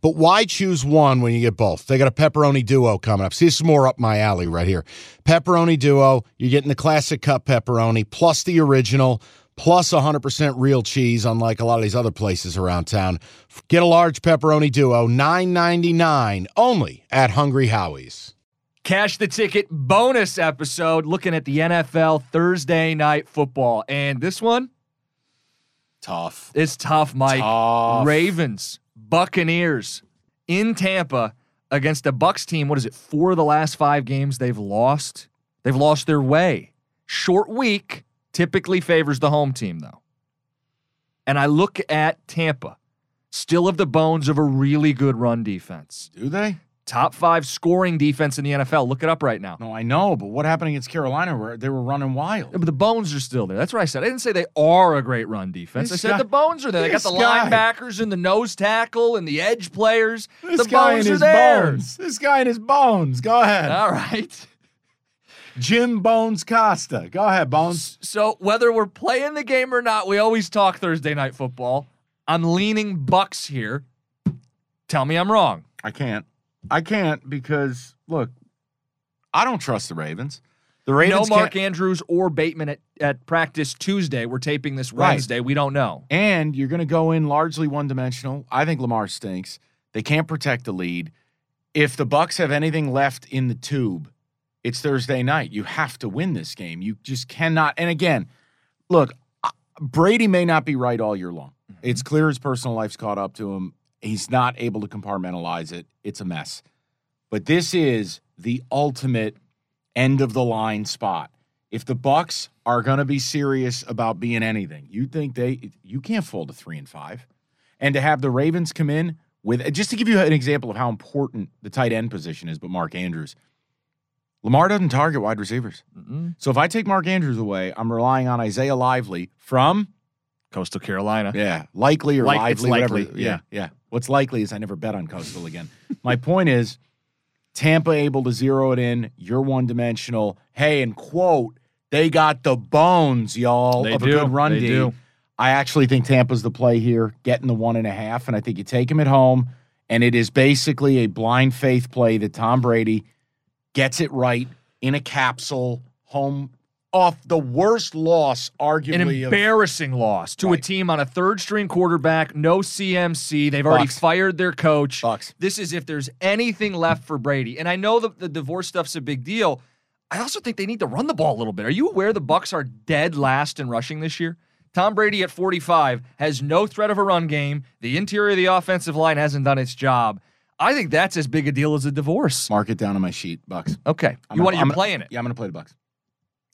But why choose one when you get both? They got a pepperoni duo coming up. See, this is more up my alley right here. Pepperoni duo, you're getting the classic cup pepperoni plus the original plus 100% real cheese, unlike a lot of these other places around town. Get a large pepperoni duo, $9.99 only at Hungry Howie's. Cash the ticket bonus episode looking at the NFL Thursday night football. And this one, Tough. it's tough, Mike. Tough. Ravens, Buccaneers in Tampa against a Bucks team. What is it? Four of the last five games they've lost. They've lost their way. Short week typically favors the home team, though. And I look at Tampa, still have the bones of a really good run defense. Do they? Top five scoring defense in the NFL. Look it up right now. No, I know, but what happened against Carolina where they were running wild? But the bones are still there. That's what I said. I didn't say they are a great run defense. This I said guy- the bones are there. They got the guy- linebackers and the nose tackle and the edge players. This the guy bones and are his there. bones. This guy and his bones. Go ahead. All right. Jim Bones Costa. Go ahead, Bones. So whether we're playing the game or not, we always talk Thursday night football. I'm leaning Bucks here. Tell me I'm wrong. I can't. I can't because look, I don't trust the Ravens. The Ravens no Mark can't- Andrews or Bateman at, at practice Tuesday. We're taping this Right. Wednesday. We don't know. and you're going to go in largely one dimensional. I think Lamar stinks. They can't protect the lead. If the Bucks have anything left in the tube, it's Thursday night. You have to win this game. You just cannot. And again, look, Brady may not be right all year long. Mm-hmm. It's clear his personal life's caught up to him. He's not able to compartmentalize it. It's a mess. But this is the ultimate end of the line spot. If the Bucks are going to be serious about being anything, you think they you can't fold a 3 and 5. And to have the Ravens come in with just to give you an example of how important the tight end position is, but Mark Andrews. Lamar doesn't target wide receivers. Mm-mm. So if I take Mark Andrews away, I'm relying on Isaiah Lively from Coastal Carolina. yeah, likely or Like- lively, whatever. likely, Yeah, yeah. What's likely is I never bet on Coastal again. My point is, Tampa able to zero it in. You're one dimensional. Hey, and quote, they got the bones, y'all, They of do. a good run They D. do. I actually think Tampa's the play here, getting the one and a half, and I think you take him at home, and it is basically a blind faith play that Tom Brady gets it right in a capsule home off the worst loss, An arguably. of, embarrassing loss to a team on a third string quarterback, no CMC. They've already fired their coach. Bucks. This is if there's anything left for Brady. And I know the, the divorce stuff's a big deal. I also think they need to run the ball a little bit. Are you aware the Bucks are dead last in rushing this year? Tom Brady at 45 has no threat of a run game. The interior of the offensive line hasn't done its job. I think that's as big a deal as a divorce. Mark it down on my sheet, Bucks. Okay. I'm You want gonna- you're I'm gonna- playing it. Yeah, I'm going to play the Bucks.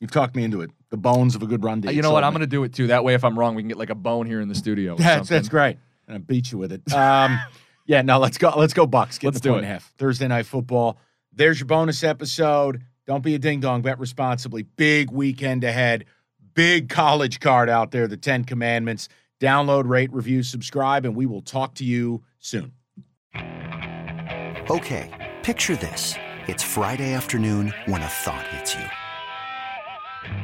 You've talked me into it. The bones of a good run. D. You know what? I'm going to do it too. That way, if I'm wrong, we can get like a bone here in the studio. or That's that's great. And I beat you with it. Um, yeah, no, let's go. Let's go Bucks. Get Let's the do point it. and a half. Thursday night football. There's your bonus episode. Don't be a ding dong. Bet responsibly. Big weekend ahead. Big college card out there. The Ten Commandments. Download, rate, review, subscribe, and we will talk to you soon. Okay, picture this. It's Friday afternoon when a thought hits you.